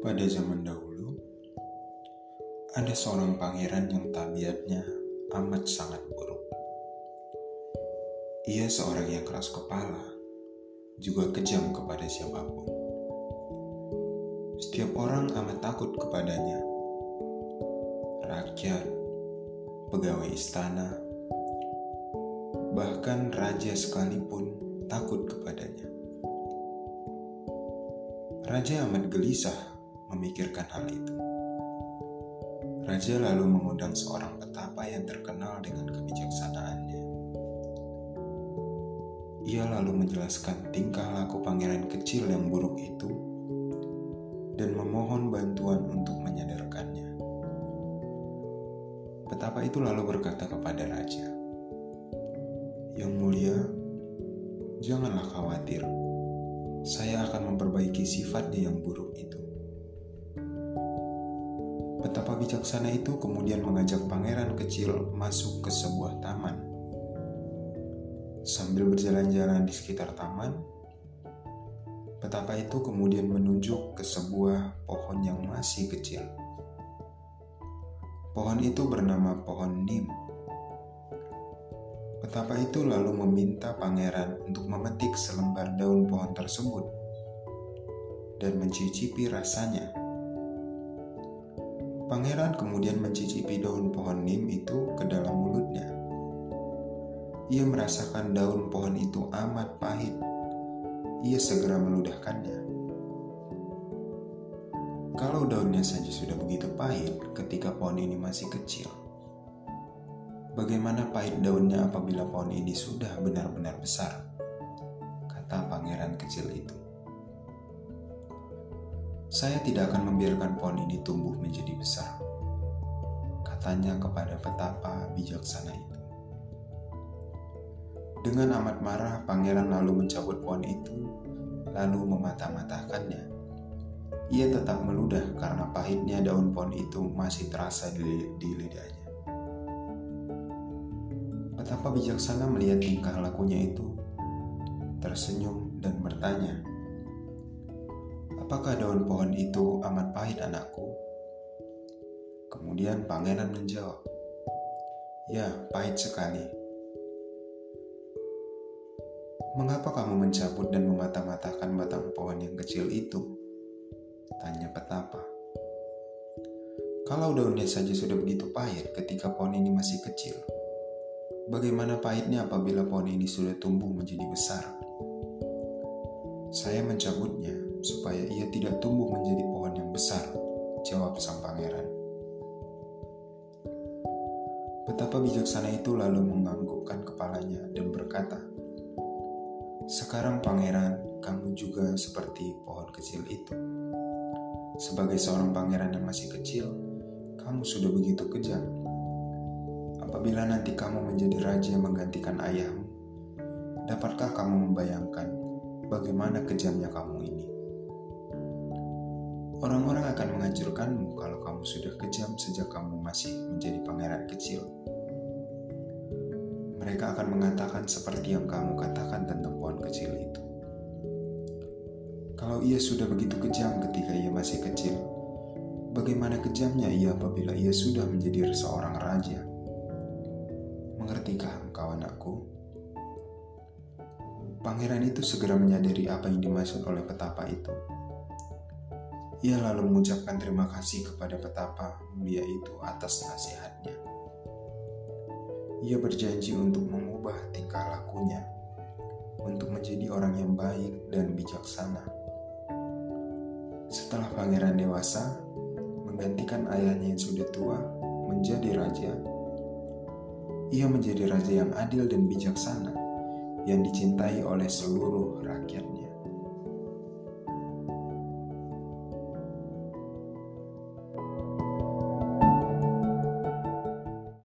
Pada zaman dahulu, ada seorang pangeran yang tabiatnya amat sangat buruk. Ia seorang yang keras kepala, juga kejam kepada siapa pun. Setiap orang amat takut kepadanya. Rakyat, pegawai istana, bahkan raja sekalipun takut kepadanya. Raja amat gelisah memikirkan hal itu. Raja lalu mengundang seorang petapa yang terkenal dengan kebijaksanaannya. Ia lalu menjelaskan tingkah laku pangeran kecil yang buruk itu dan memohon bantuan untuk menyadarkannya. Petapa itu lalu berkata kepada raja, "Yang mulia, janganlah khawatir. Saya akan memperbaiki sifatnya yang buruk itu." Betapa bijaksana itu kemudian mengajak pangeran kecil masuk ke sebuah taman. Sambil berjalan-jalan di sekitar taman, petapa itu kemudian menunjuk ke sebuah pohon yang masih kecil. Pohon itu bernama pohon nim. Petapa itu lalu meminta pangeran untuk memetik selembar daun pohon tersebut dan mencicipi rasanya. Pangeran kemudian mencicipi daun pohon nim itu ke dalam mulutnya. Ia merasakan daun pohon itu amat pahit. Ia segera meludahkannya. Kalau daunnya saja sudah begitu pahit ketika pohon ini masih kecil, bagaimana pahit daunnya apabila pohon ini sudah benar-benar besar? Kata pangeran kecil itu. Saya tidak akan membiarkan pohon ini tumbuh menjadi besar. Katanya kepada petapa bijaksana itu. Dengan amat marah, pangeran lalu mencabut pohon itu, lalu memata-matahkannya. Ia tetap meludah karena pahitnya daun pohon itu masih terasa di, di lidahnya. Betapa bijaksana melihat tingkah lakunya itu, tersenyum dan bertanya, Apakah daun pohon itu amat pahit anakku? Kemudian pangeran menjawab, Ya, pahit sekali. Mengapa kamu mencabut dan memata-matahkan batang pohon yang kecil itu? Tanya petapa. Kalau daunnya saja sudah begitu pahit ketika pohon ini masih kecil, bagaimana pahitnya apabila pohon ini sudah tumbuh menjadi besar? Saya mencabutnya supaya ia tidak tumbuh menjadi pohon yang besar, jawab sang pangeran. Betapa bijaksana itu lalu menganggukkan kepalanya dan berkata, Sekarang pangeran, kamu juga seperti pohon kecil itu. Sebagai seorang pangeran yang masih kecil, kamu sudah begitu kejam. Apabila nanti kamu menjadi raja yang menggantikan ayahmu, dapatkah kamu membayangkan bagaimana kejamnya kamu ini? Orang-orang akan menghancurkanmu kalau kamu sudah kejam sejak kamu masih menjadi pangeran kecil. Mereka akan mengatakan seperti yang kamu katakan tentang pohon kecil itu. Kalau ia sudah begitu kejam ketika ia masih kecil, bagaimana kejamnya ia apabila ia sudah menjadi seorang raja? Mengertikah engkau anakku? Pangeran itu segera menyadari apa yang dimaksud oleh petapa itu ia lalu mengucapkan terima kasih kepada petapa mulia itu atas nasihatnya. Ia berjanji untuk mengubah tingkah lakunya, untuk menjadi orang yang baik dan bijaksana. Setelah pangeran dewasa, menggantikan ayahnya yang sudah tua menjadi raja, ia menjadi raja yang adil dan bijaksana, yang dicintai oleh seluruh rakyatnya.